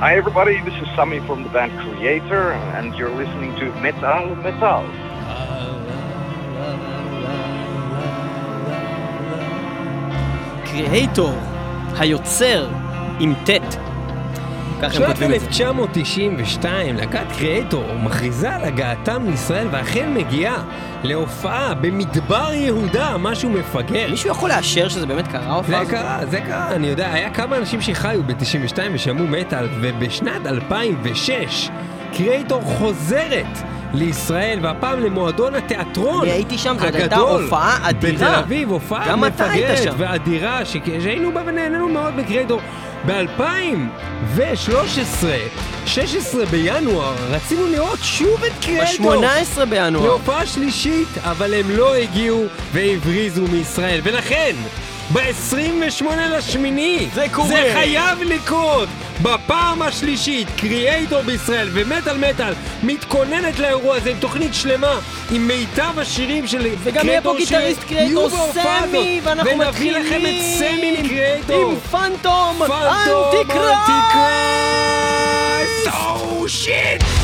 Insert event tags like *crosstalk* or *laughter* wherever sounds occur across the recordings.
Hi everybody, this is Sami from the band Creator, and you're listening to Metal Metal. קריאייטור, היוצר, עם ט'. ככה הם כותבים את זה. 1992 להקת קריאטור מכריזה על הגעתם לישראל ואכן מגיעה להופעה במדבר יהודה, משהו מפגר. מישהו יכול לאשר שזה באמת קרה ההופעה זה הזאת? קרה, זה קרה, אני יודע, היה כמה אנשים שחיו ב-92 ושמעו מטאל, ובשנת 2006 קריאטור חוזרת לישראל, והפעם למועדון התיאטרון אני הייתי שם, זאת הייתה הגדול הופעה אדירה. בתל אביב, הופעה מפגרת. ואדירה, שהיינו בה ונהנינו מאוד בקריאטור. ב-2013, 16 בינואר, רצינו לראות שוב את קריאטור. ב-18 בינואר. להופעה שלישית, אבל הם לא הגיעו והבריזו מישראל, ולכן, ב-28 לשמיני, זה קורה. זה חייב לקרות! בפעם השלישית, קריאייטור בישראל ומטאל מטאל מתכוננת לאירוע הזה עם תוכנית שלמה עם מיטב השירים של וגם יהיה פה קריאייטור גיטריסט קריאייטור סמי. ואנחנו ונביא מתחילים לכם את סמי מקריאייטור. עם פנטום פנטום אנטיקרייסט! אנטיקרייסט! Oh shit!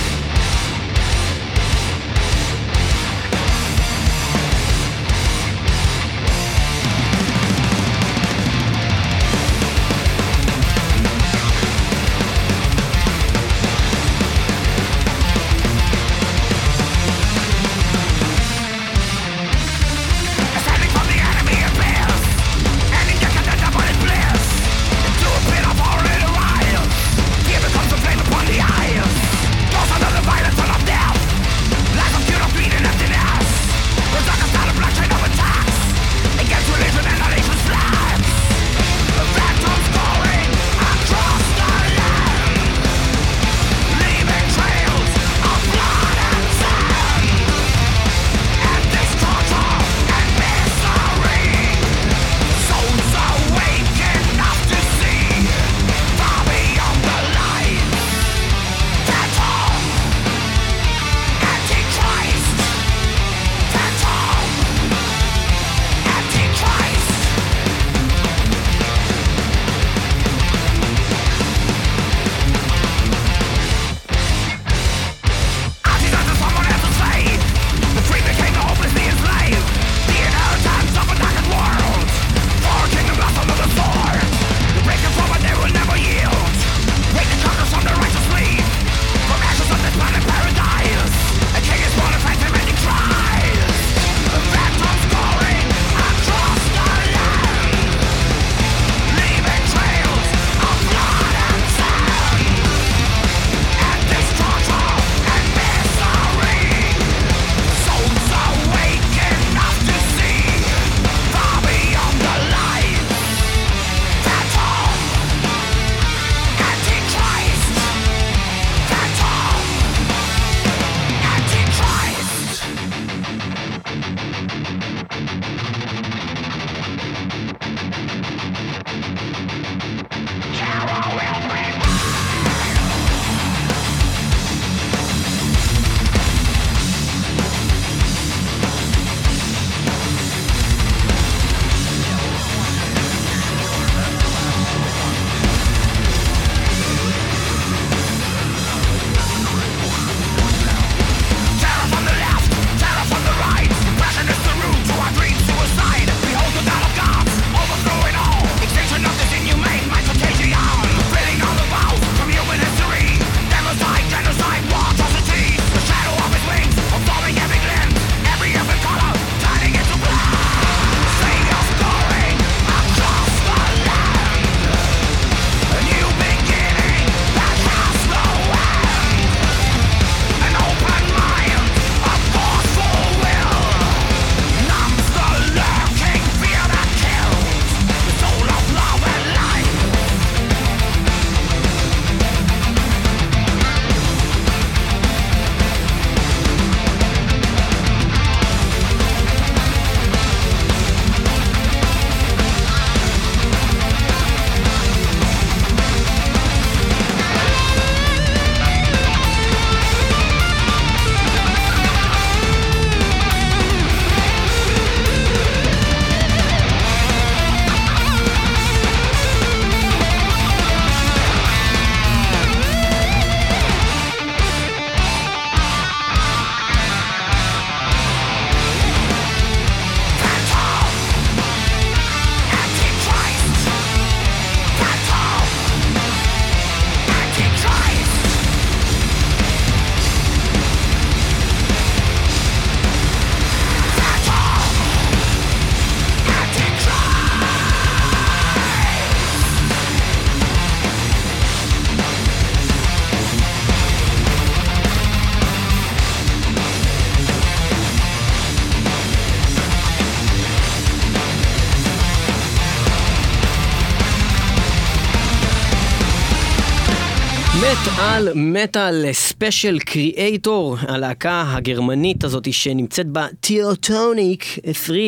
מטאל, מטאל ספיישל קריאייטור, הלהקה הגרמנית הזאת שנמצאת בטיוטוניק 3,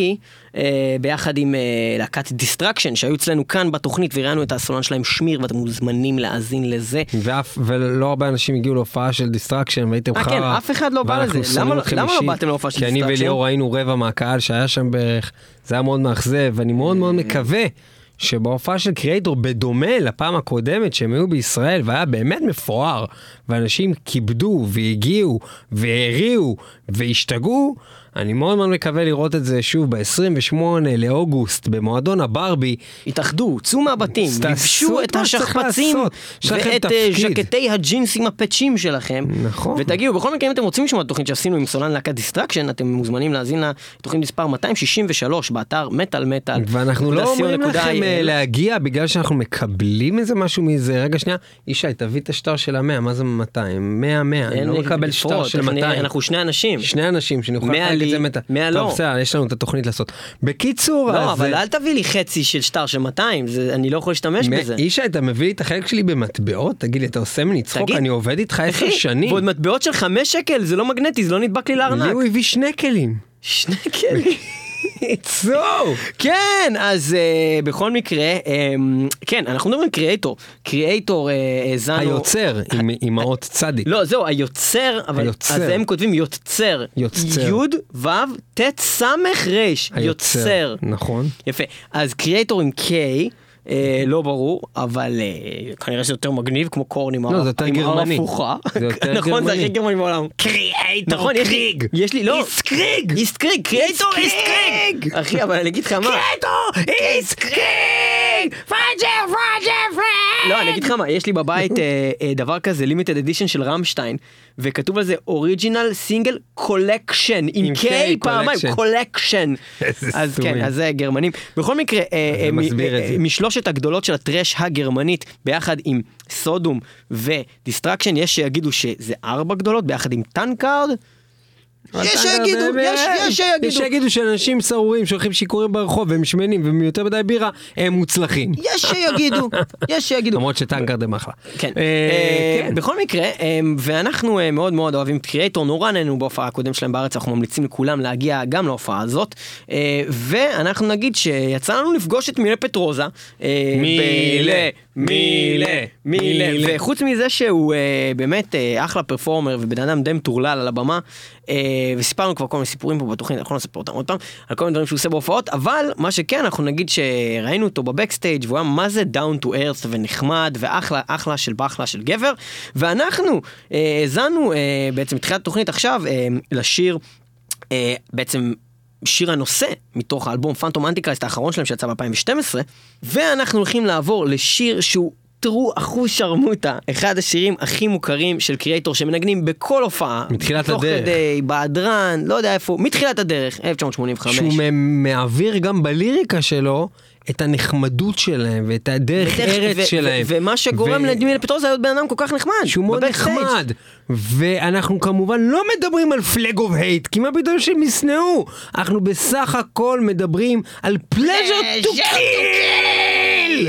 אה, ביחד עם אה, להקת דיסטרקשן, שהיו אצלנו כאן בתוכנית וראיינו את הסולן שלהם שמיר, ואתם מוזמנים להאזין לזה. ואף, ולא הרבה אנשים הגיעו להופעה של דיסטרקשן והייתם אה, חרא. כן, אף אחד לא בא לזה. למה- למה לא באתם להופעה של כי אני? וליאור ראינו רבע מהקהל שהיה שם בערך, זה היה מאוד מאכזב, ואני מאוד מאוד מקווה. שבהופעה של קריאייטור, בדומה לפעם הקודמת שהם היו בישראל, והיה באמת מפואר, ואנשים כיבדו והגיעו והריעו והשתגעו, אני מאוד מאוד מקווה לראות את זה שוב ב-28 לאוגוסט במועדון הברבי. התאחדו, צאו מהבתים, לבשו את השכפ"צים ואת אה. ז'קטי הג'ינסים הפצ'ים שלכם. נכון. ותגיעו, בכל מקרה אם אתם רוצים לשמוע את התוכנית שעשינו עם סולן להקת דיסטרקשן, אתם מוזמנים להאזין לתוכנית מספר 263 באתר מטאל מטאל. ואנחנו לא אומרים לכם אה, להגיע בגלל שאנחנו מקבלים איזה משהו מזה. רגע שנייה, ישי תביא את השטר של המאה, מה זה 200? 100 100, אני לא מקבל שטר של 200. אנחנו שני אנשים. שני אנשים שנוכל לחלק את לי, זה מתה. מאה לא. טוב בסדר, יש לנו את התוכנית לעשות. בקיצור, לא, אז... אבל אה, אל תביא לי חצי של שטר של 200, זה- אני לא יכול להשתמש מ- בזה. ישי, אתה מביא לי את החלק שלי במטבעות? תגיד לי, אתה עושה ממני צחוק? תגיד, אני עובד איתך עשר שנים. ועוד מטבעות של 5 שקל, זה לא מגנטי, זה לא נדבק לי לארנק. לי הוא הביא שני כלים. שני כלים. זו! כן, אז uh, בכל מקרה, um, כן, אנחנו מדברים קריאייטור. קריאייטור, uh, האזנו... היוצר עם- עם האות צדיק. לא, זהו, היוצר, אבל היוצר. אז הם כותבים יוצר. יוצר. י' ו' ט' ס' ר', יוצר. נכון. יפה. אז קריאייטור עם K. אה, לא ברור, אבל אה, כנראה שזה יותר מגניב, כמו קורן עם לא, זה יותר גרמני. הפוכה. זה יותר *laughs* נכון, זה. הכי גרמני בעולם. קריאייטור נכון, יש לי, יש לי, לא, איסט קריג, איסט קריג, קריאייטור איסט קריג, אחי, אבל אני אגיד לך מה, קריאייטור איסט קריג! פאג'ר פאג'ר! לא, אני אגיד לך מה, יש לי בבית אה, אה, דבר כזה, לימיטד אדישן של רמשטיין, וכתוב על זה אוריג'ינל סינגל קולקשן, עם K, פעמיים, collection. קולקשן. *laughs* איזה אז. כן, אז זה גרמנים. בכל מקרה, אה. משלושת הגדולות של הטרש הגרמנית, ביחד עם סודום ודיסטרקשן, יש שיגידו שזה ארבע גדולות, ביחד עם טנקארד. יש שיגידו, יש יש יש שיגידו. שיגידו שאנשים סרורים שהולכים שיכורים ברחוב והם שמנים והם יותר מדי בירה, הם מוצלחים. יש שיגידו, יש שיגידו. למרות שטנקרד הם אחלה. כן. אה, אה, כן. בכל מקרה, אה, ואנחנו מאוד מאוד אוהבים את קריאייטור, נורא נהנו בהופעה הקודם שלהם בארץ, אנחנו ממליצים לכולם להגיע גם להופעה הזאת. ואנחנו נגיד שיצא לנו לפגוש את מילה פטרוזה. מילה, מילה, מילה. וחוץ מזה שהוא אה, באמת אה, אחלה פרפורמר ובן אדם די מטורלל על הבמה, וסיפרנו כבר כל מיני סיפורים פה בתוכנית, אנחנו לא נספר אותם עוד פעם, על כל מיני דברים שהוא עושה בהופעות, אבל מה שכן, אנחנו נגיד שראינו אותו בבקסטייג' והוא היה מה זה down to earth ונחמד ואחלה, אחלה של באחלה של גבר, ואנחנו אה, האזנו אה, בעצם בתחילת התוכנית עכשיו אה, לשיר אה, בעצם שיר הנושא מתוך האלבום פנטום אנטיקרייסט האחרון שלהם שיצא ב-2012 ואנחנו הולכים לעבור לשיר שהוא תראו אחוז שרמוטה, אחד השירים הכי מוכרים של קריאייטור שמנגנים בכל הופעה. מתחילת תוך הדרך. כדי, בהדרן, לא יודע איפה, מתחילת הדרך, 1985. שהוא מעביר גם בליריקה שלו את הנחמדות שלהם ואת הדרך ארץ שלהם. ומה שגורם ו- לדמיאל פטרוזה להיות בן אדם כל כך נחמד. שהוא מאוד. נחמד. ואנחנו כמובן לא מדברים על פלג אוף הייט, כי מה פתאום שהם ישנאו? אנחנו בסך הכל מדברים על פלז'ר טו קיל!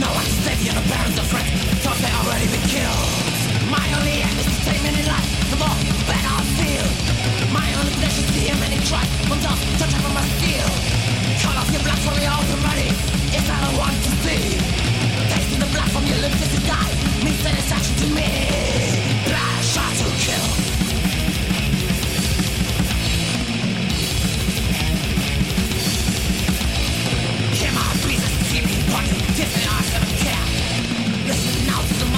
No one's steady and the parents are friends. Thought they already been killed. My only aim is to take many lives. The more better I feel. My only pleasure is see him and he try. From dust, touch up my steel. Cut off your blood from your open body. It's all I want to see. Tasting the blood from your lips as you die means satisfaction to me.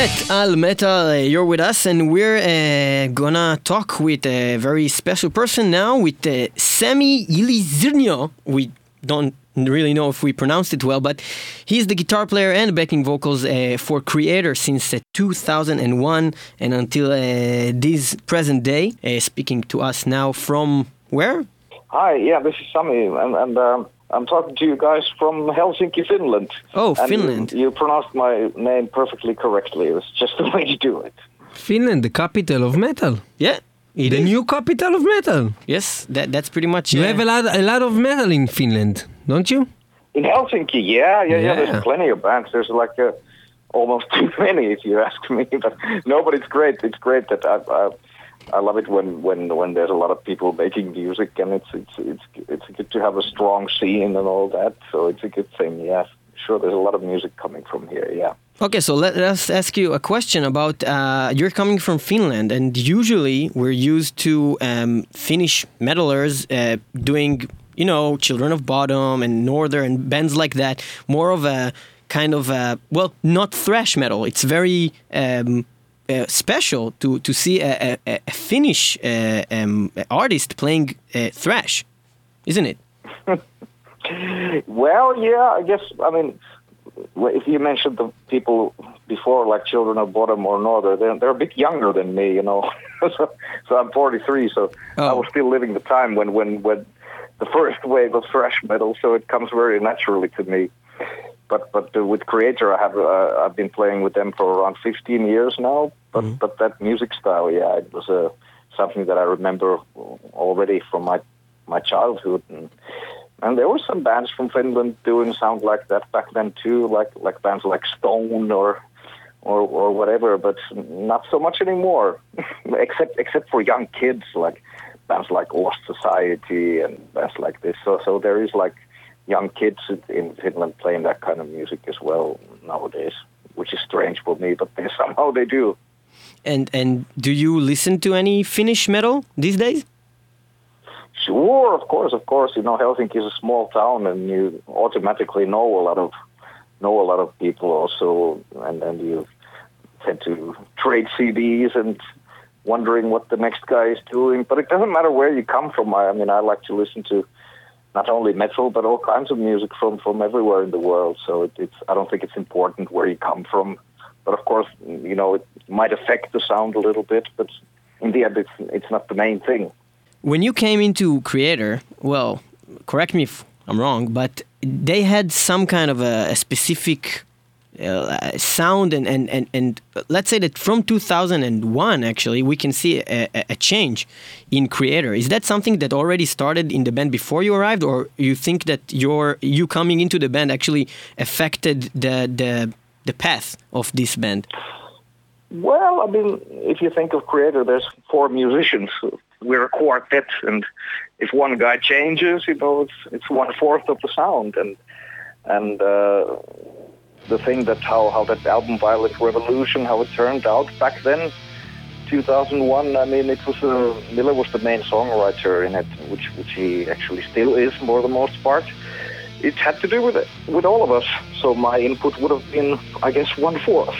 Matt Al Metal, uh, you're with us, and we're uh, gonna talk with a very special person now, with uh, Sami Yli-Sirniö. We don't really know if we pronounced it well, but he's the guitar player and backing vocals uh, for Kreator since uh, 2001 and until uh, this present day. Uh, speaking to us now from where? Hi, yeah, this is Sami, and, and um, I'm talking to you guys from Helsinki, Finland. Oh, And Finland. You pronounced my name perfectly correctly. It was just the way you do it. Finland, the capital of metal. Yeah, it the is. new capital of metal. Yes, that, that's pretty much You uh, have a lot, a lot of metal in Finland, don't you? In Helsinki, yeah, yeah, yeah. Yeah. There's plenty of bands. There's like uh, almost *laughs* too many, if you ask me. But *laughs* no, but it's great. It's great that I, I, I love it when, when when there's a lot of people making music, and it's it's it's it's good to have a strong scene and all that. So it's a good thing. Yeah, sure. There's a lot of music coming from here. Yeah. Okay, so let us ask you a question about uh, you're coming from Finland, and usually we're used to um, Finnish metalers uh, doing, you know, Children of Bodom and Northern and bands like that. More of a kind of a, well, not thrash metal. It's very um, uh, special to to see a, a, a Finnish uh, um, artist playing uh, thrash, isn't it? *laughs* Well, yeah, I guess. I mean, if you mentioned the people before, like Children of Bodom or Northern, they're, they're a bit younger than me, you know. *laughs* so, so I'm 43, so I Oh. was still living the time when, when, when the first *laughs* wave of thrash metal. So it comes very naturally to me. But but uh, with Kreator, I have uh, I've been playing with them for around 15 years now. But but that music style, yeah, it was uh, something that I remember already from my my childhood. And, and there were some bands from Finland doing sound like that back then too, like like bands like Stone or or or whatever, but not so much anymore. *laughs* except except for young kids, like bands like Lost Society and bands like this. So so there is like young kids in Finland playing that kind of music as well nowadays, which is strange for me, but they, somehow they do. And and do you listen to any Finnish metal these days? Sure, of course, of course. You know, Helsinki is a small town, and you automatically know a lot of know a lot of people also, and then you tend to trade CDs and wondering what the next guy is doing. But it doesn't matter where you come from. I, I mean, I like to listen to not only metal but all kinds of music from from everywhere in the world. So it, it's I don't think it's important where you come from, but of course, you know, it might affect the sound a little bit, but in the end, it's it's not the main thing. When you came into Kreator, well, correct me if I'm wrong, but they had some kind of a, a specific uh, sound, and, and, and, and let's say that from 2001, actually, we can see a, a- change in Kreator. Is that something that already started in the band before you arrived, or you think that your you coming into the band actually affected the the the path of this band? Well, I mean, if you think of Kreator, there's four musicians. We're a quartet, and if one guy changes, you know, it's it's one fourth of the sound, and and uh, the thing that how how that album Violent Revolution, how it turned out back then, 2001. I mean, it was uh, Mille was the main songwriter in it, which which he actually still is for the most part. It had to do with it, with all of us. So my input would have been, I guess, one fourth.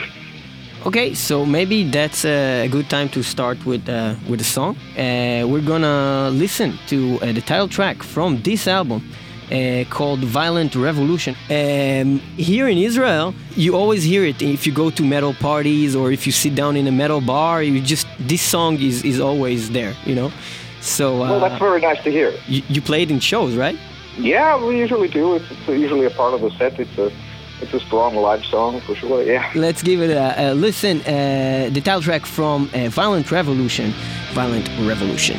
Okay, so maybe that's a good time to start with uh, with a song. Uh, we're gonna listen to uh, the title track from this album uh, called "Violent Revolution." Um, here in Israel, you always hear it if you go to metal parties or if you sit down in a metal bar. You just this song is is always there, you know. So uh, Well, that's very nice to hear. you, you play it in shows, right? Yeah, we usually do. It's, it's usually a part of the set. It's a it's a strong live song for sure. Yeah. Let's give it a, a listen. Uh, the title track from uh, Violent Revolution, Violent Revolution.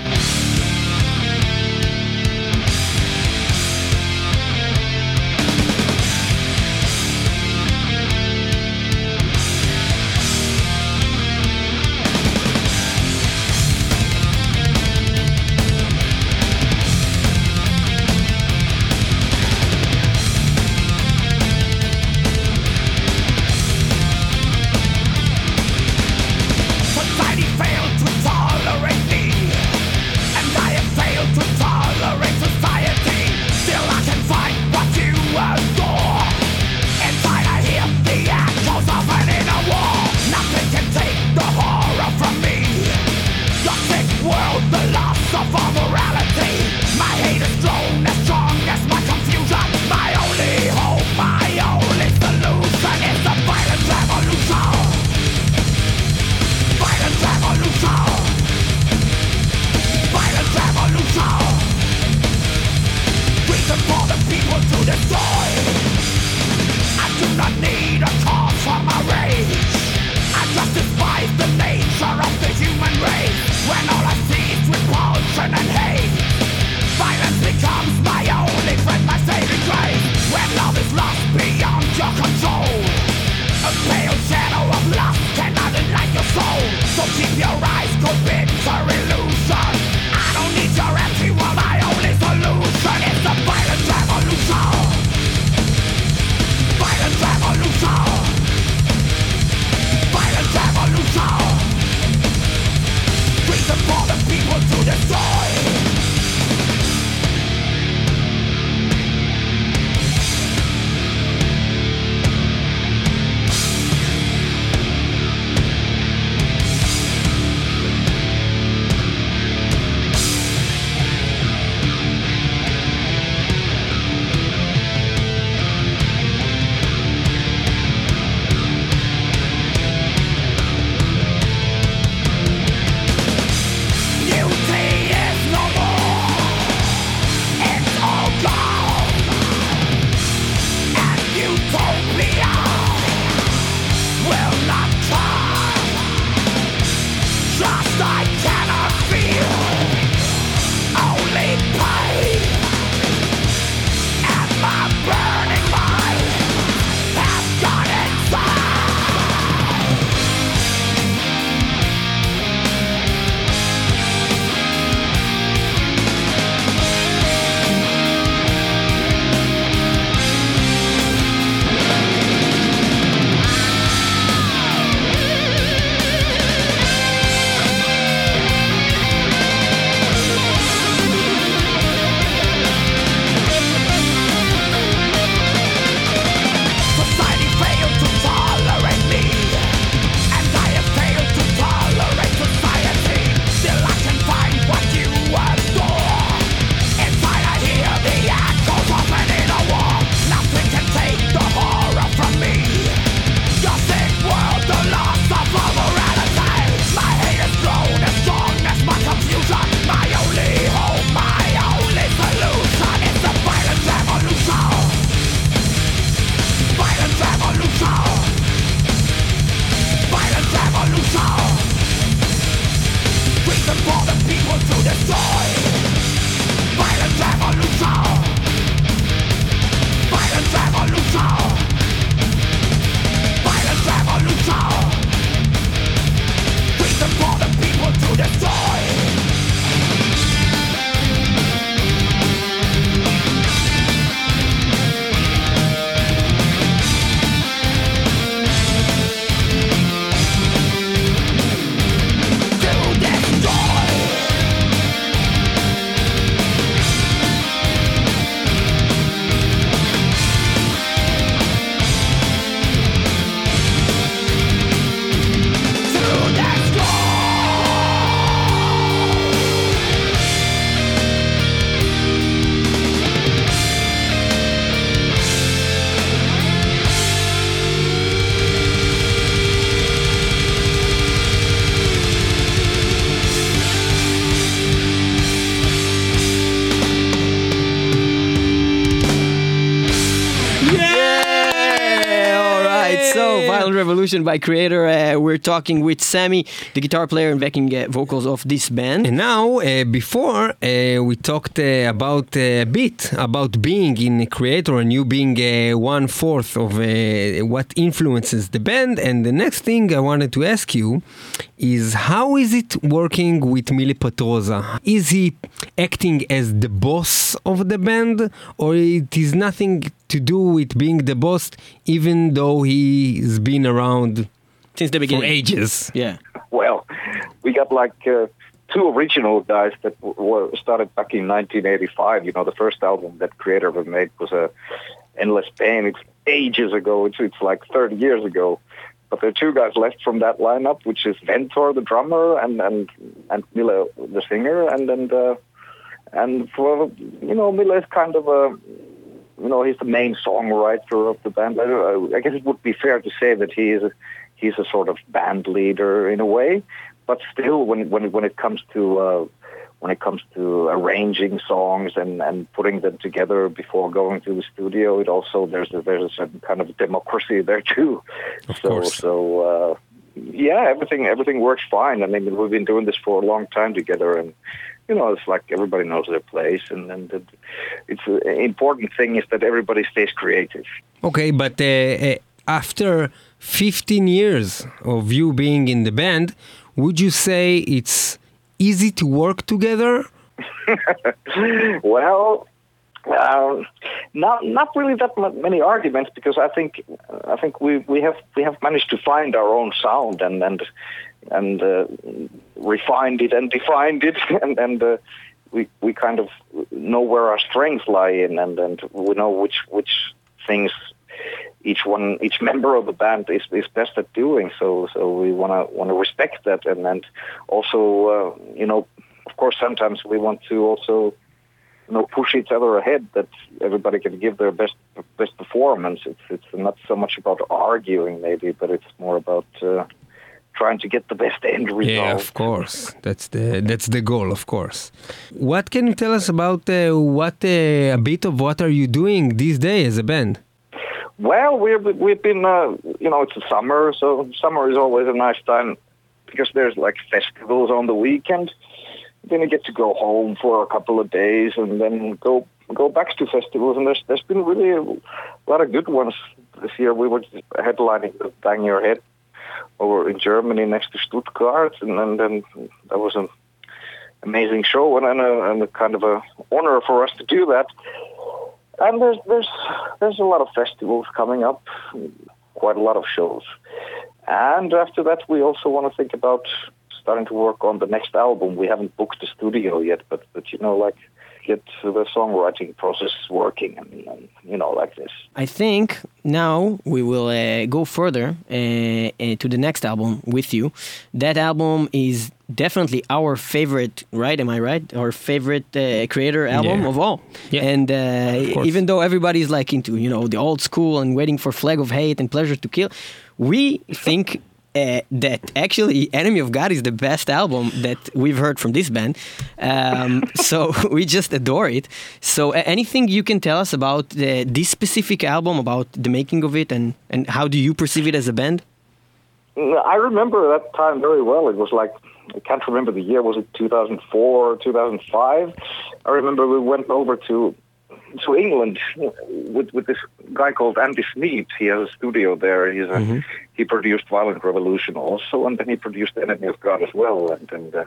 Revolution by Kreator. Uh, we're talking with Sami, the guitar player and backing uh, vocals of this band. And now, uh, before uh, we talked uh, about uh, a bit about being in Kreator and you being one fourth of what influences the band. And the next thing I wanted to ask you is how is it working with Mille Petrozza? Is he acting as the boss of the band, or it is nothing to do with being the boss, even though he's been around Since the beginning, for beginning. ages? Yeah. Well, we got like uh, two original guys that were started back in 1985. You know, the first album that Kreator ever made was a Endless Pain. It's ages ago. It's it's like 30 years ago. But there are two guys left from that lineup, which is Ventor, the drummer, and and and Mille, the singer, and and uh, and for you know, Mille is kind of a you know, he's the main songwriter of the band. I, don't- I guess it would be fair to say that he is a, he's a sort of band leader in a way. But still, when when when it comes to uh, when it comes to arranging songs and, and putting them together before going to the studio. It also there's a, there's a certain kind of democracy there too. Of so course. so uh, yeah, everything everything works fine. I mean, we've been doing this for a long time together, and you know, it's like everybody knows their place, and and it, it's an important thing is that everybody stays creative. Okay, but uh, uh, after 15 years of you being in the band, would you say it's easy to work together? *laughs* well, um, not not really that many arguments because I think I think we, we have we have managed to find our own sound and and and uh, refined it and defined it *laughs* and and uh, we we kind of know where our strengths lie in and and we know which which things each one each member of the band is, is best at doing. So so we want to want to respect that and and also uh, you know of course sometimes we want to also you know push each other ahead that everybody can give their best best performance. It's it's not so much about arguing maybe but it's more about uh, trying to get the best end result Yeah, of course. That's the that's the goal, of course. What can you tell us about uh, what uh, a bit of what are you doing these days as a band? Well, we've we've been uh, you know it's the summer, so summer is always a nice time because there's like festivals on the weekend. Then you get to go home for a couple of days and then go go back to festivals. And there's there's been really a lot of good ones this year. We were headlining the Bang Your Head over in Germany next to Stuttgart, and then, then that was an amazing show and, and, a, and a kind of a honor for us to do that. And there's there's there's a lot of festivals coming up, quite a lot of shows. And after that, we also want to think about starting to work on the next album. We haven't booked the studio yet, but but you know, like get the songwriting process working and, and you know, like this. I think now we will uh, go further uh, uh, to the next album with you. That album is definitely our favorite, right? Am I right? Our favorite uh, Kreator album Yeah. of all. Yeah. And uh, course. even though everybody's like into you know the old school and waiting for Flag of Hate and Pleasure to Kill, we think. Uh, that actually Enemy of God is the best album that we've heard from this band. Um, *laughs* so *laughs* we just adore it. So a- anything you can tell us about uh, this specific album, about the making of it, and, and how do you perceive it as a band? I remember that time very well. It was like I can't remember the year. Was it 2004 or 2005? I remember we went over to to England with with this guy called Andy Sneap. He has a studio there. He's a, he produced Violent Revolution also, and then he produced Enemy of God as well. And and uh,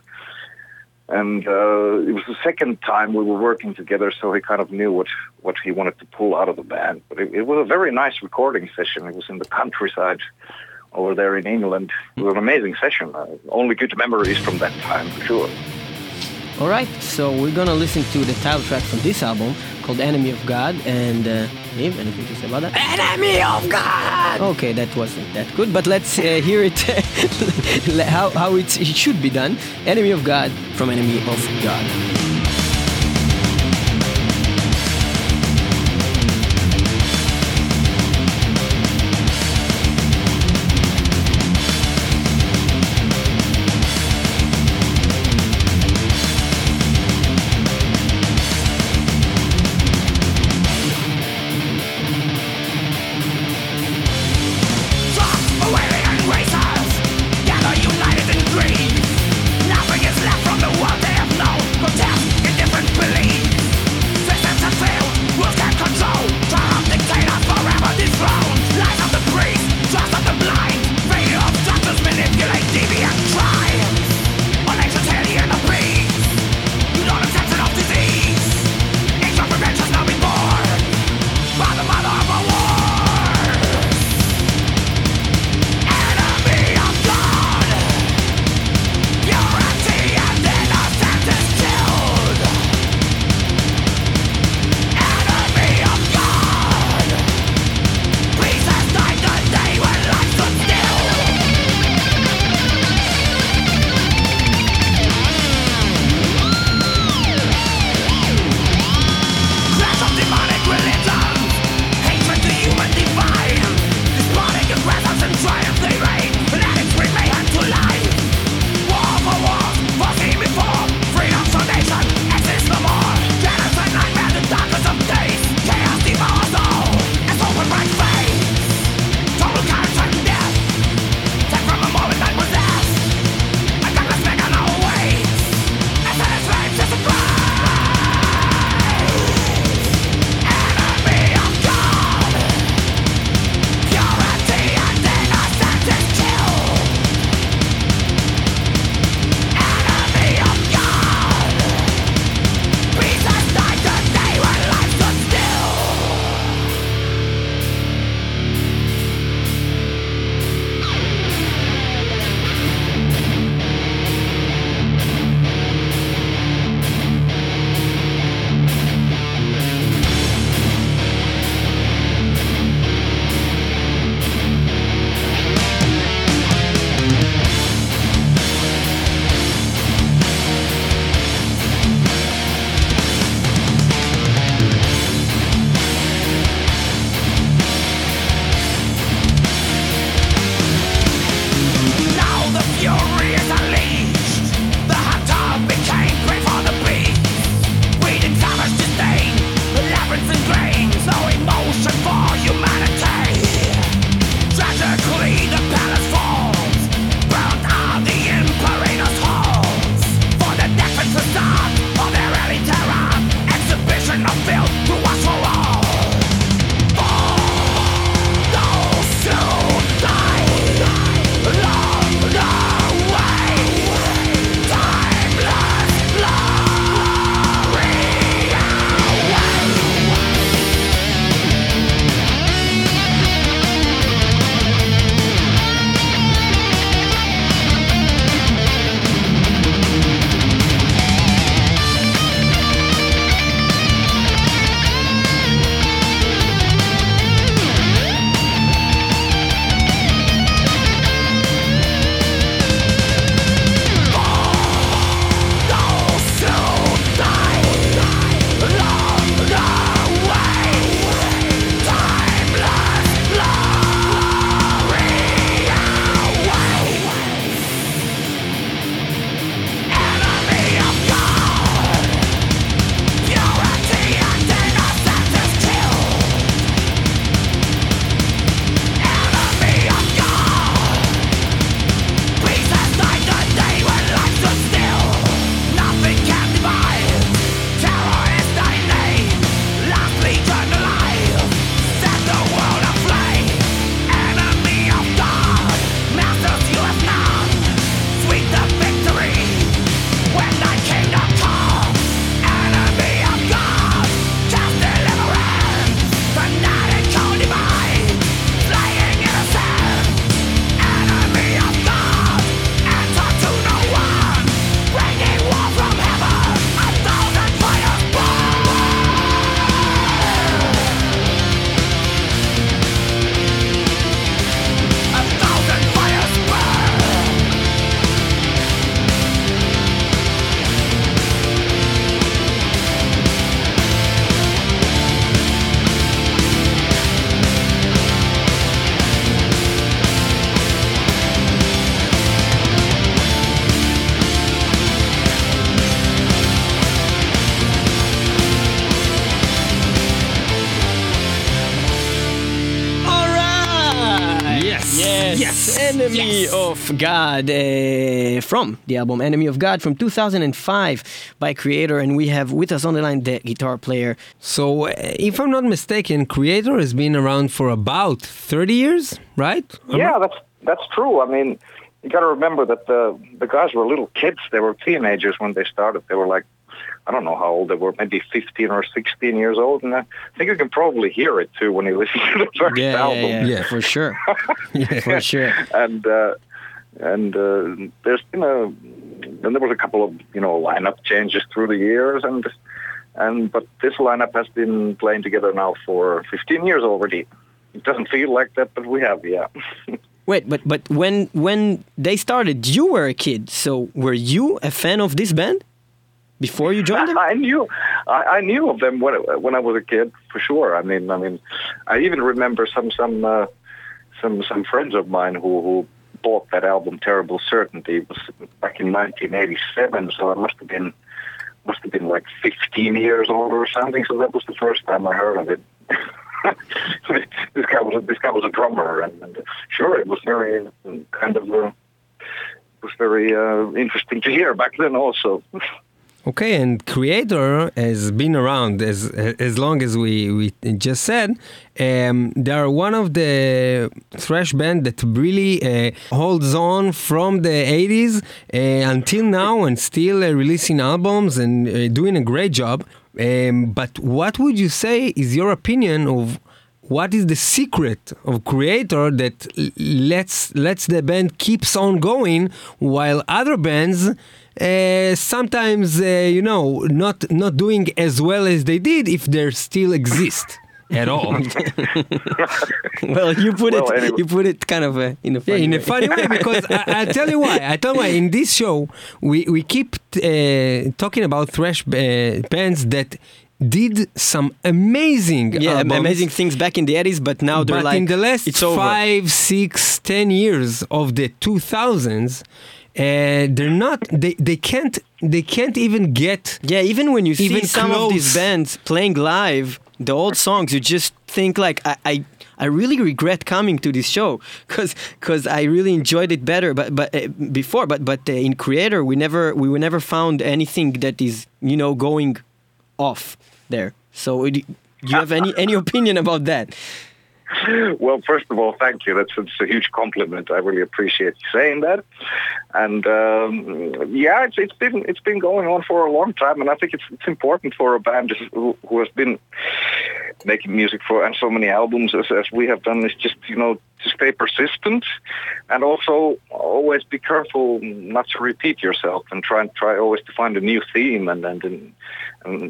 and uh, it was the second time we were working together, so he kind of knew what what he wanted to pull out of the band. But it, it was a very nice recording session. It was in the countryside over there in England. It was an amazing session. Uh, only good memories from that time, for sure. All right, so we're gonna listen to the title track from this album called "Enemy of God." And uh, Niv, anything to say about that? Enemy of God. Okay, that wasn't that good, but let's uh, hear it *laughs* how how it, it should be done. "Enemy of God" from "Enemy of God." God uh, from the album Enemy of God from 2005 by Kreator, and we have with us on the line the guitar player. So, uh, if I'm not mistaken, Kreator has been around for about 30 years, right? Yeah, that's that's true. I mean, you got to remember that the the guys were little kids. They were teenagers when they started. They were like, I don't know how old they were, maybe 15 or 16 years old. And I think you can probably hear it too when you *laughs* listen to the first Yeah, album. yeah, yeah, Yeah. for sure, yeah, *laughs* for sure. and uh, and uh, there's been a then there was a couple of you know lineup changes through the years and and but this lineup has been playing together now for 15 years already. It doesn't feel like that, but we have, yeah. *laughs* Wait, but but when when they started, you were a kid. So were you a fan of this band before you joined them? *laughs* I knew, I, I knew of them when when I was a kid for sure. I mean, I mean, I even remember some some uh, some some friends of mine who who bought that album Terrible Certainty. It was back in 1987, so I must have been must have been like 15 years old or something. So that was the first time I heard of it. *laughs* this guy was a, this guy was a drummer, and, and sure, it was very uh, kind of. Uh, was very uh, interesting to hear back then also. *laughs* Okay, and Kreator has been around as as long as we, we just said. Um, they are one of the thrash band that really uh, holds on from the 80s uh, until now and still uh, releasing albums and uh, doing a great job. Um, but what would you say is your opinion of what is the secret of Kreator that lets lets the band keeps on going while other bands uh, sometimes uh, you know not not doing as well as they did if they still exist *laughs* at all *laughs* well, you put Well, it anyway. you put it kind of uh, in a yeah, funny in a way. funny way because *laughs* I, I'll tell you why. I tell you why. In this show, we we keep uh, talking about thrash uh, bands that did some amazing yeah, albums. amazing things back in the 80s, but now they're but like in the last it's over. five, six, ten years of the 2000s, uh, they're not. They, they can't. They can't even get. Yeah, even when you see Even some of these bands playing live, the old songs, you just think like I. I I really regret coming to this show because because I really enjoyed it better, but but uh, before, but but uh, in Kreator we never we were never found anything that is you know going off there. So do you have any any opinion about that? Well, first of all, thank you. That's, that's a huge compliment. I really appreciate you saying that. And um, yeah, it's, it's been it's been going on for a long time, and I think it's it's important for a band who, who has been making music for and so many albums as, as we have done It's just you know to stay persistent and also always be careful not to repeat yourself and try and try always to find a new theme and and, and,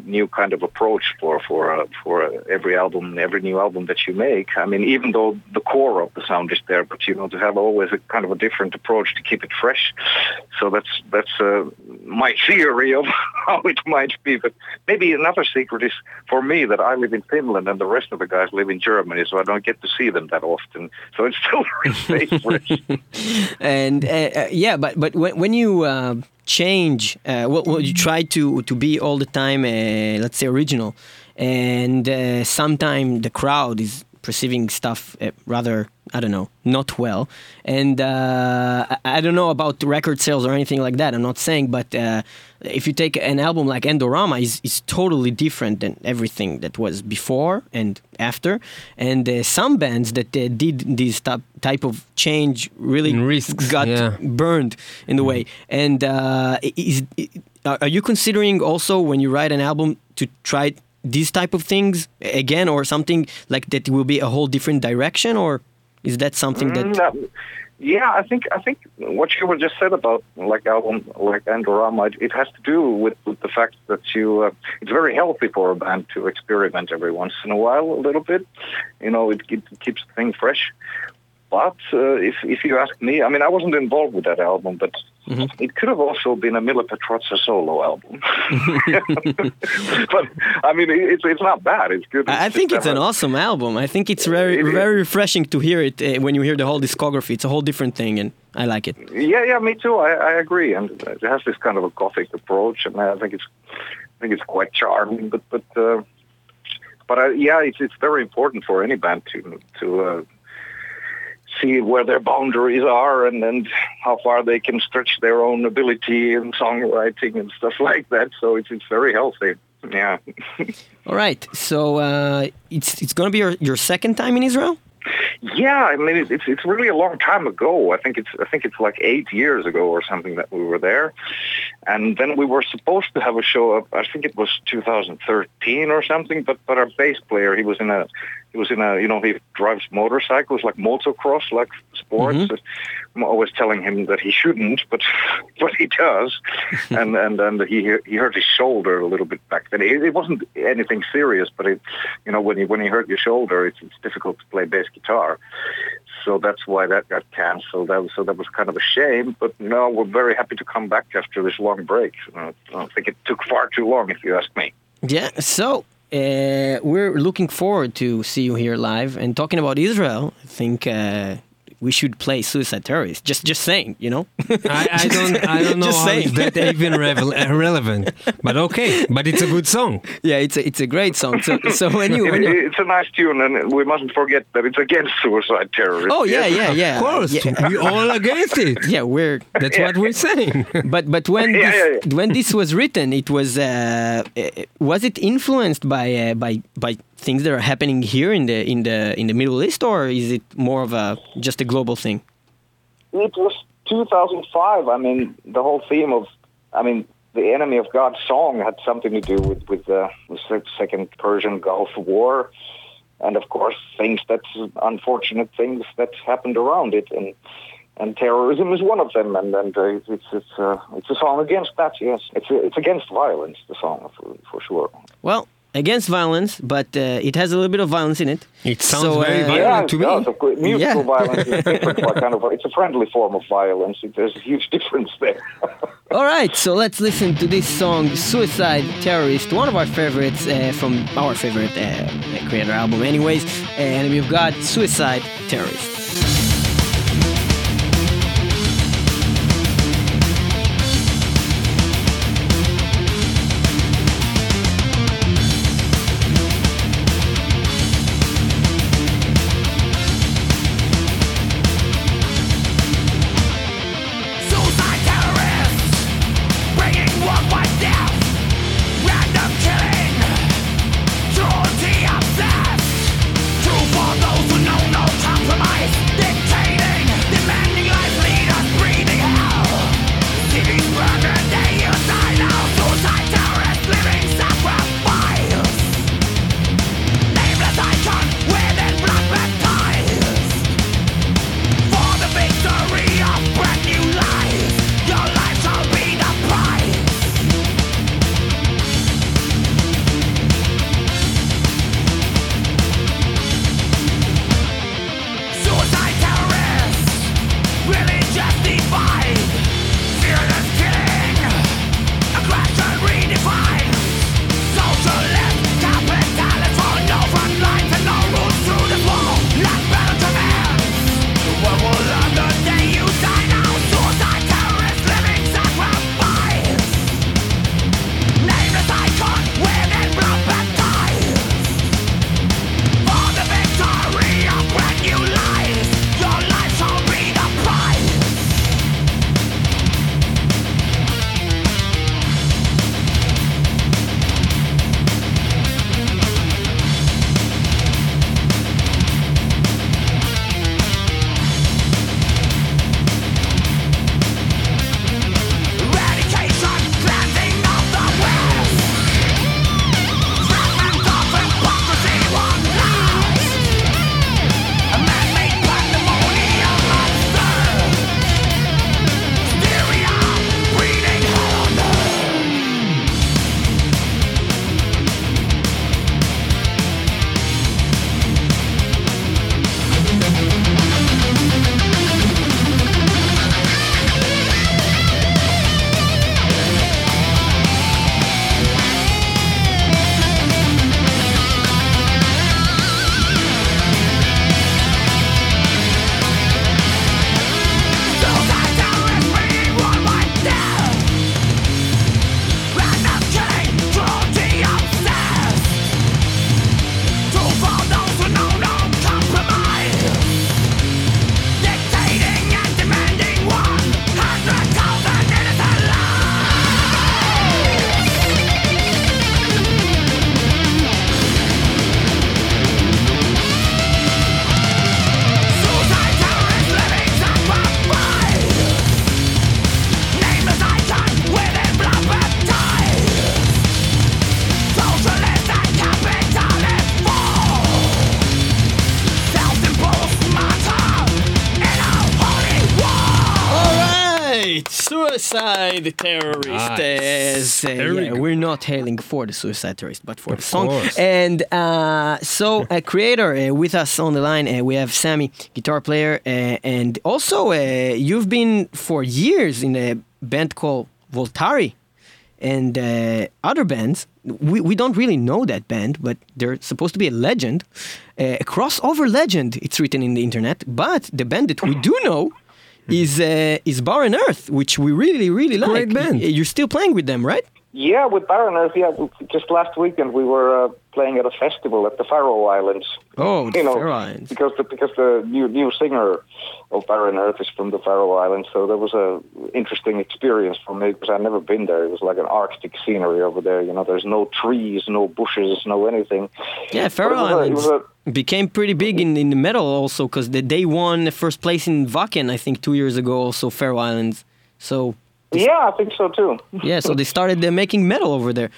new kind of approach for for uh, for every album every new album that you make. I mean even though the core of the sound is there but you know to have always a kind of a different approach to keep it fresh. So that's that's uh, my theory of *laughs* how it might be. But maybe another secret is for me that i live in finland and the rest of the guys live in germany so i don't get to see them that often. So it's still very *laughs* safe and uh, uh, yeah, but but when, when you uh, change, uh, well, well, you try to to be all the time, uh, let's say original, and uh, sometimes the crowd is perceiving stuff uh, rather I don't know not well, and uh, I, don't know about record sales or anything like that. I'm not saying, but uh, if you take an album like Endorama, is is totally different than everything that was before and after, and uh, some bands that uh, did this type type of change really risks, got yeah. burned in the way. And uh, is, are you considering also when you write an album to try these type of things again, or something like that will be a whole different direction, or is that something that? Mm, that- yeah, I think I think what you were just said about like album like Endorama, it, it has to do with, with the fact that you uh, it's very healthy for a band to experiment every once in a while a little bit. You know, it, it keeps things fresh. But uh, if if you ask me, I mean, I wasn't involved with that album, but it could have also been a Mille Petrozza solo album. *laughs* but I mean, it's it's not bad. It's good. I think it's an awesome album. I think it's very It very refreshing to hear it uh, when you hear the whole discography. It's a whole different thing, and I like it. Yeah, yeah, me too. I, I agree, and it has this kind of a gothic approach, and I think it's, I think it's quite charming. But but uh, but I, yeah, it's it's very important for any band to to uh, see where their boundaries are and, and how far they can stretch their own ability in songwriting and stuff like that. So it's it's very healthy. Yeah. *laughs* All right. So uh, it's it's going to be your, your second time in Israel. Yeah, I mean it's it's really a long time ago. I think it's I think it's like eight years ago or something that we were there, and then we were supposed to have a show up. I think it was 2013 or something. But but our bass player he was in a he was in a you know he drives motorcycles like motocross like sports. Mm-hmm. I'm always telling him that he shouldn't, but *laughs* but he does, *laughs* and and and he he hurt his shoulder a little bit back then. It, it wasn't anything serious, but it you know when you when you hurt your shoulder, it's it's difficult to play bass guitar. So that's why that got cancelled. That was, so that was kind of a shame. But no, we're very happy to come back after this long break. I don't think it took far too long, if you ask me. Yeah. So uh, we're looking forward to see you here live and talking about Israel. I think uh, we should play Suicide Terrorist. Just just saying, you know. I, I *laughs* don't I don't know Just how saying. is that even revel- uh, relevant, but okay. But it's a good song. yeah, it's a it's a great song. So so when you, when It- you it's a nice tune, and we mustn't forget that it's against suicide terrorists. oh yeah yeah yeah Of course, yeah, we all against it. *laughs* yeah we're That's what we're saying. *laughs* But but when Yeah, this, yeah, when this was written, it was uh, uh, was it influenced by uh, by by things that are happening here in the in the in the Middle East, or is it more of a just a global thing? It was 2005. I mean, the whole theme of, I mean, the Enemy of God song had something to do with with uh, the Second Persian Gulf War, and of course things that's unfortunate things that happened around it, and and terrorism is one of them. And and uh, it's it's uh, it's a song against that. Yes, it's it's against violence. The song for for sure. Well, against violence, but uh, it has a little bit of violence in it. It sounds So, very uh, violent Yeah, to it me. does. Of course, musical Yeah. violence is different kind of. It's a friendly form of violence. There's a huge *laughs* difference there. *laughs* All right, so let's listen to this song, Suicide Terrorist, one of our favorites uh, from our favorite uh, Kreator album, anyways. And we've got Suicide Terrorist. Suicide terrorist. Nice. uh, yeah, we're not hailing for the suicide terrorist, but for the song. course. And uh, so, a Kreator uh, with us on the line, uh, we have Sami, guitar player, uh, and also uh, you've been for years in a band called Waltari and uh, other bands. We, we don't really know that band, but they're supposed to be a legend, uh, a crossover legend. It's written in the internet. But the band that we do know is uh, is Barren Earth, which we really really like. Great band. You're still playing with them, right? Yeah, with Barren Earth, yeah, just last weekend we were uh, playing at a festival at the Faroe Islands. Oh, the you know, Faroe Islands. because the because the new new singer of Barren Earth is from the Faroe Islands, so that was a interesting experience for me because I'd never been there. It was like an Arctic scenery over there. You know, there's no trees, no bushes, no anything. Yeah, Faroe But it a- Islands became pretty big in, in the metal also because they, they won the first place in Wacken, I think, two years ago. Also, Faroe Islands. So Yeah, I think so too. *laughs* yeah, so they started making metal over there.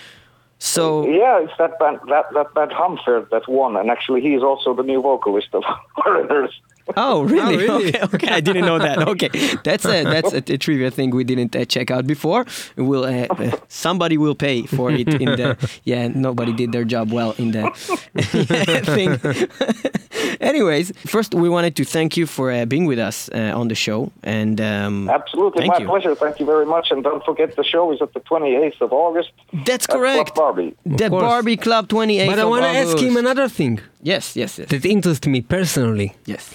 So Yeah, it's that band that that band Hamferð that won, and actually he is also the new vocalist of *laughs* Barren Earth. *laughs* Oh, really? really? Okay, okay, I didn't know that. Okay, that's a that's a, a trivia thing we didn't uh, check out before. We'll uh, uh, somebody will pay for it in the *laughs* yeah. Nobody did their job well in the *laughs* thing. Anyways, first we wanted to thank you for uh, being with us uh, on the show, and um, Absolutely, Thank my you. pleasure. Thank you very much, and don't forget the show is at the 28th of August. that's at Club correct. Barby. The. Barby Club 28th. But I want to ask him another thing Yes, yes, yes, that interests me personally. yes.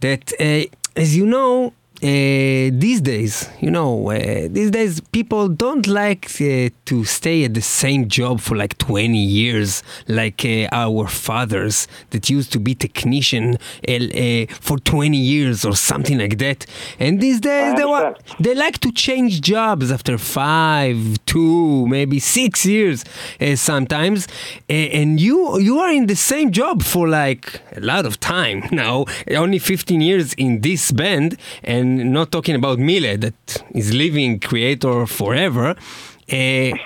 that uh, as you know uh, these days you know uh, these days people don't like uh, to stay at the same job for like 20 years like uh, our fathers that used to be technician for 20 years or something like that. And these days they, they like to change jobs after five two maybe six years uh, sometimes. And you you are in the same job for like a lot of time *laughs* now only 15 years in this band. And not talking about Mille that is living Kreator forever uh,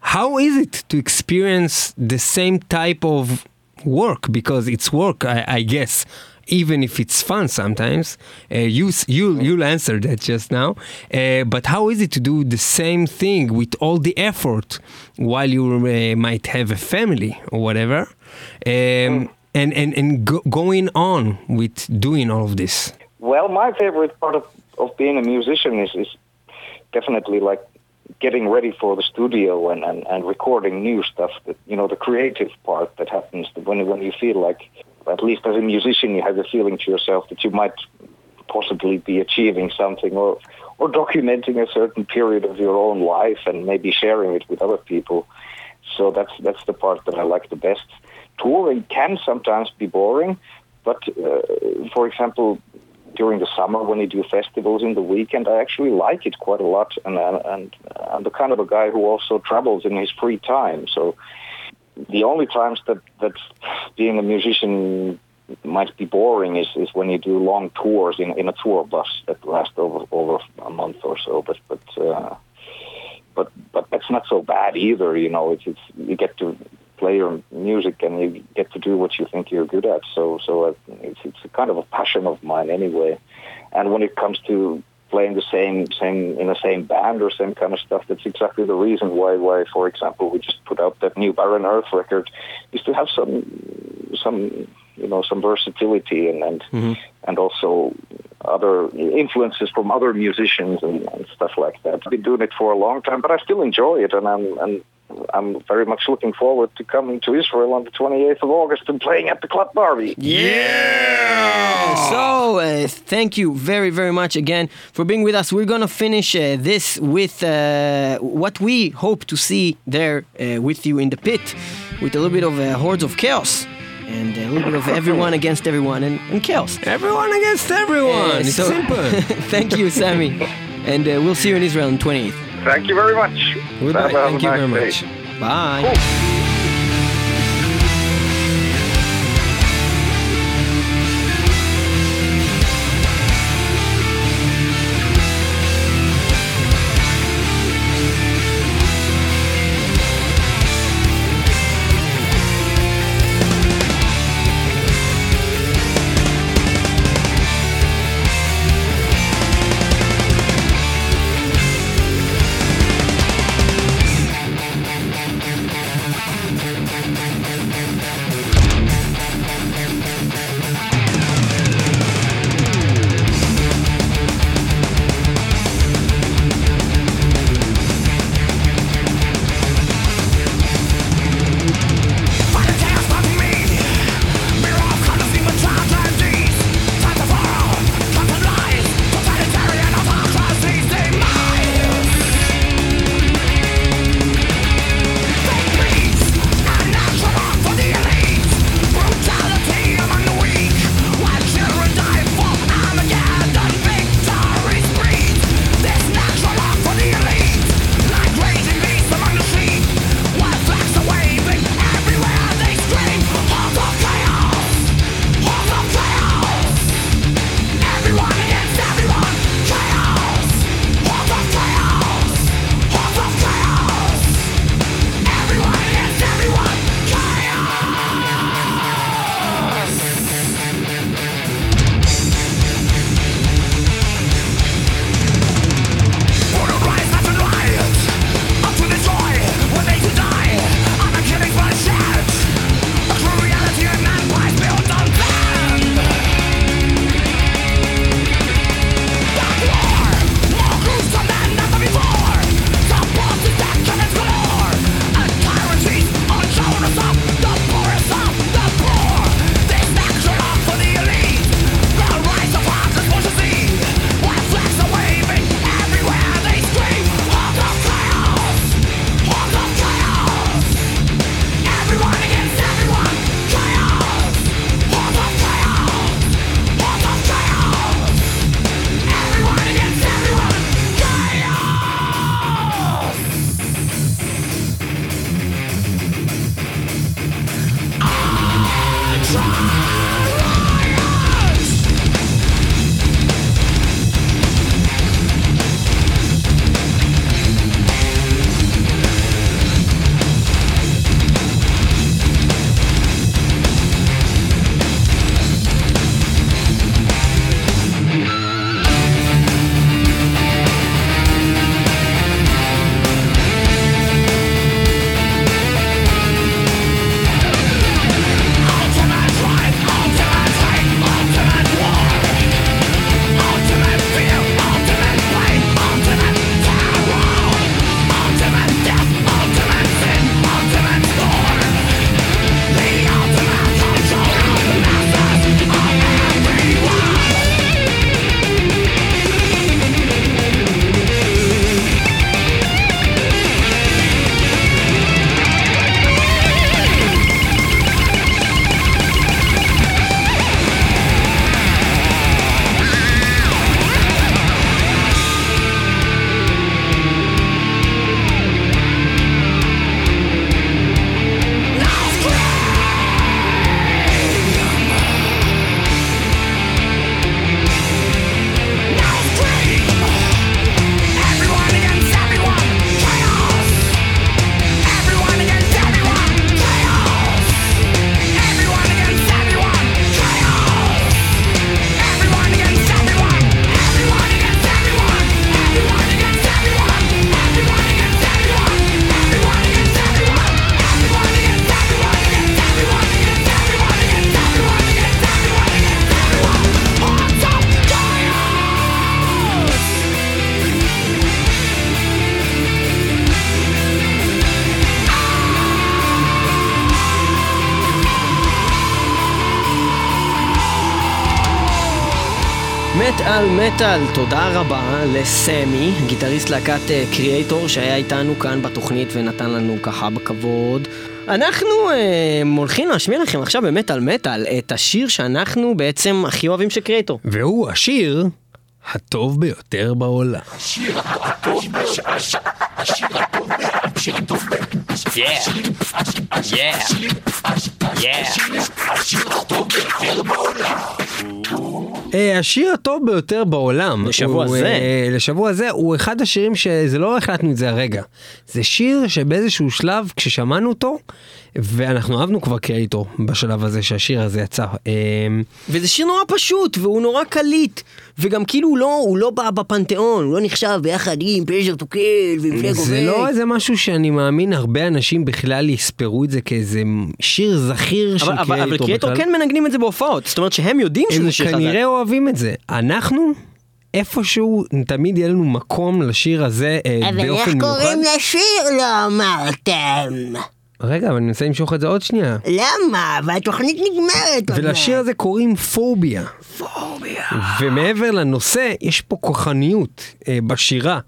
how is it to experience the same type of work? Because it's work I, I guess even if it's fun sometimes. Uh, you you you'll answer that just now. Uh, but how is it to do the same thing with all the effort while you uh, might have a family or whatever? Um, and and and go, going on with doing all of this Well, my favorite part of, of being a musician is, is definitely like getting ready for the studio and, and, and recording new stuff that you know the creative part that happens when when you feel like at least as a musician you have the feeling to yourself that you might possibly be achieving something or or documenting a certain period of your own life and maybe sharing it with other people. So that's that's the part that I like the best. Touring can sometimes be boring but uh, for example during the summer when you do festivals in the weekend, I actually like it quite a lot, and and, I'm the kind of a guy who also travels in his free time. So the only times that that being a musician might be boring is, is when you do long tours in, in a tour bus that last over over a month or so. But but uh, but but that's not so bad either. You know, it's, it's you get to play your music and you get to do what you think you're good at. So so uh, it's it's a kind of a passion of mine anyway. And when it comes to playing the same same in the same band or same kind of stuff, that's exactly the reason why why for example we just put out that new Barren Earth record is to have some some you know some versatility and and, and also other influences from other musicians and, and stuff like that. I've been doing it for a long time, but I still enjoy it, and I'm and I'm very much looking forward to coming to Israel on the 28th of August and playing at the Club Barby. Yeah. So uh, thank you very very much again for being with us. We're gonna finish uh, this with uh, what we hope to see there uh, with you in the pit, with a little bit of uh, hordes of chaos. And a little bit of everyone against everyone and, and chaos. everyone against everyone Uh, it's so- simple *laughs* thank you, Sami. *laughs* And uh, we'll see you in Israel on 28th. Thank you very much. Thank you very day. much. Bye. Cool. מטאל, תודה רבה לסמי, גיטריסט להקת קריאייטור שהיה איתנו כאן בתוכנית ונתן לנו ככה בכבוד. אנחנו אה, הולכים להשמיע לכם עכשיו במטאל מטאל את השיר שאנחנו בעצם הכי אוהבים של קריאייטור. והוא השיר הטוב ביותר בעולם. אה, השיר הטוב ביותר בעולם. לשבוע הוא, זה. אה, לשבוע זה הוא אחד השירים שזה לא החלטנו את זה הרגע. זה שיר שבאיזשהו שלב כששמענו אותו, ואנחנו אהבנו כבר קריאייטור בשלב הזה שהשיר הזה יצא. אה, וזה שיר נורא פשוט, והוא נורא קליט, וגם כאילו הוא לא, הוא לא בא בפנתיאון, הוא לא נחשב ביחד עם פלז'ר טוקל ועם פלג זה לא איזה משהו שאני מאמין הרבה אנשים בכלל יספרו את זה כאיזה שיר זכיר של אבל, אבל, בכלל. כן מנגנים את זה בהופעות, זאת אומרת שהם יודעים שזה שיר חזק. אוהבים את זה. אנחנו, איפשהו, תמיד יהיה לנו מקום לשיר הזה אה, אבל איך באופן מיוחד. קוראים לשיר לא אמרתם? רגע, אבל אני מנסה למשוך את זה עוד שנייה. למה? והתוכנית נגמרת ולשיר הזה קוראים פוביה. פוביה. ומעבר לנושא, יש פה כוחניות אה, בשירה,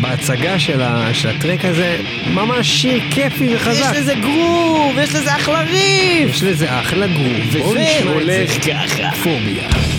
בהצגה של, ה, של הטרק הזה, ממש שיר כיפי יש וחזק. לזה גרוב, יש לזה אחלה ריף. יש לזה אחלה גרוב. וזה הולך. ככה. פוביה.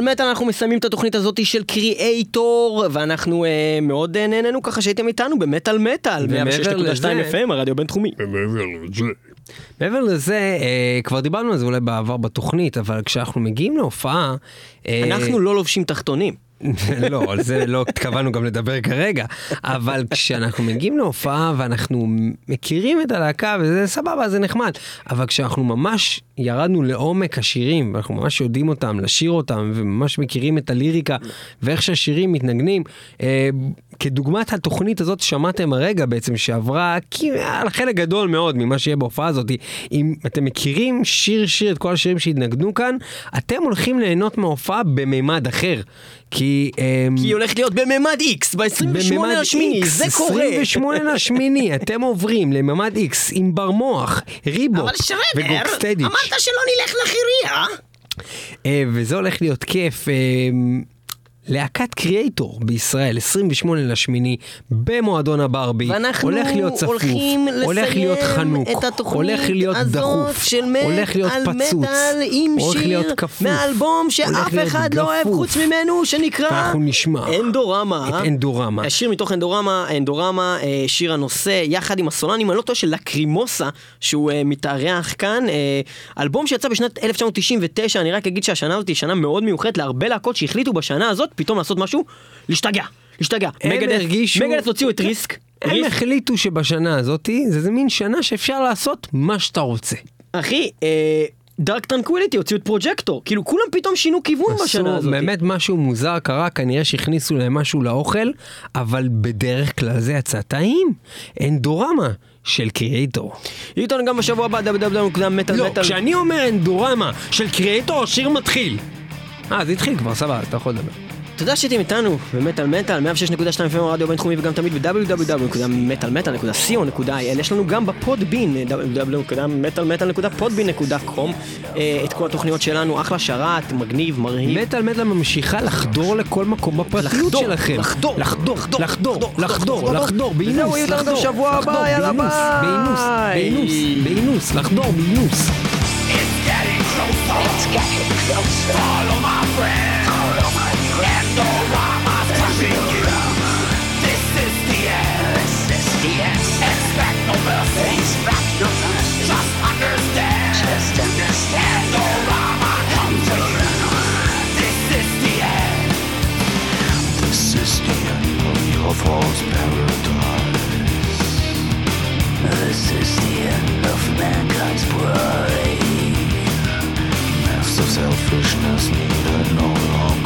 מטאל מטאל אנחנו מסיימים את התוכנית הזאת של קריאייטור ואנחנו אה, מאוד אה, נהנינו ככה שהייתם איתנו במטאל מטאל. ומעבר 106.2 לזה- FM הרדיו בינתחומי. מעבר לזה, אה, כבר דיברנו על זה אולי בעבר בתוכנית, אבל כשאנחנו מגיעים להופעה... אה, אנחנו לא לובשים תחתונים. לא, על זה לא התכוונו גם לדבר כרגע, אבל כשאנחנו מגיעים להופעה ואנחנו מכירים את הלהקה וזה סבבה, זה נחמד, אבל כשאנחנו ממש ירדנו לעומק השירים, ואנחנו ממש יודעים אותם, לשיר אותם, וממש מכירים את הליריקה ואיך שהשירים מתנגנים, אה, כדוגמת התוכנית הזאת שמעתם הרגע בעצם שעברה על חלק גדול מאוד ממה שיהיה בהופעה הזאת, אם אתם מכירים שיר שיר את כל השירים שהתנגנו כאן, אתם הולכים ליהנות מההופעה במימד אחר. כי... אמ, כי היא הולכת להיות בממד X, ב-28 לשמיני, זה קורה. 28 לשמיני, *laughs* אתם עוברים לממד X עם בר מוח, ריבוק וגוקסטדיץ'. אמרת שלא נלך לחירייה. אה, וזה הולך להיות כיף. להקת קריאייטור בישראל, 28 לשמיני, במועדון הברבי, ואנחנו הולך להיות צפוף, הולכים הולך להיות לסיים חנוק, את התוכנית הולך להיות דחוף, של מת הולך להיות פצוץ, הולך להיות כפוף, מאלבום שאף אחד לא אוהב. חוץ ממנו, שנקרא ואנחנו נשמע אנדורמה. את אנדורמה. השיר מתוך אנדורמה, אנדורמה, אה, שיר הנושא, יחד עם הסולן, אם אני לא טועה, של לקרימוסה, שהוא אה, מתארח כאן. אה, אלבום שיצא בשנת 1999, אני רק אגיד שהשנה הזאת היא שנה מאוד מיוחדת להרבה להקות שהחליטו בשנה הזאת פתאום לעשות משהו, להשתגע, להשתגע. הם מגדף- הרגישו- מגדף הוציאו את ריסק. הם החליטו שבשנה הזאתי, זה זה מין שנה שאפשר לעשות מה שאתה רוצה. אחי, דארק טרנקוויליטי הוציאו את פרוג'קטור, כאילו כולם פתאום שינו כיוון בשנה הזאת. באמת משהו מוזר קרה, כנראה שהכניסו להם משהו לאוכל, אבל בדרך כלל זה יצא טעים. אנדורמה של קריאייטור. יהיו איתנו גם בשבוע הבא, www.מטאל לא, מטאל. כשאני אומר אנדורמה של קריאייטור, השיר מתחיל. אה, זה התחיל כבר, סבבה, אתה יכול לדבר. תודה שאתם איתנו במטאל מטאל, 106.2 FM רדיו בינתחומי וגם תמיד ב-www.מטאלמטאל.co.il יש לנו גם בפודבין, www.מטאלמטאל.podbean.com אה, את כל התוכניות שלנו, אחלה שרת, מגניב, מרהיב. מטאל מטאל ממשיכה לחדור לכל מקום בפרטיות שלכם. לחדור, לחדור, לחדור, לחדור, לחדור, באינוס, לחדור, בשבוע הבא, יאללה, באינוס, באינוס, ביי. באינוס, באינוס, לחדור, באינוס. Follow my friend. Selfishness needed no longer.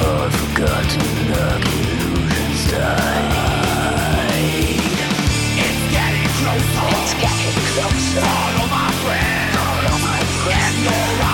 All forgotten dark illusions died. It's getting. It's getting. Follow my friend. Follow my friend.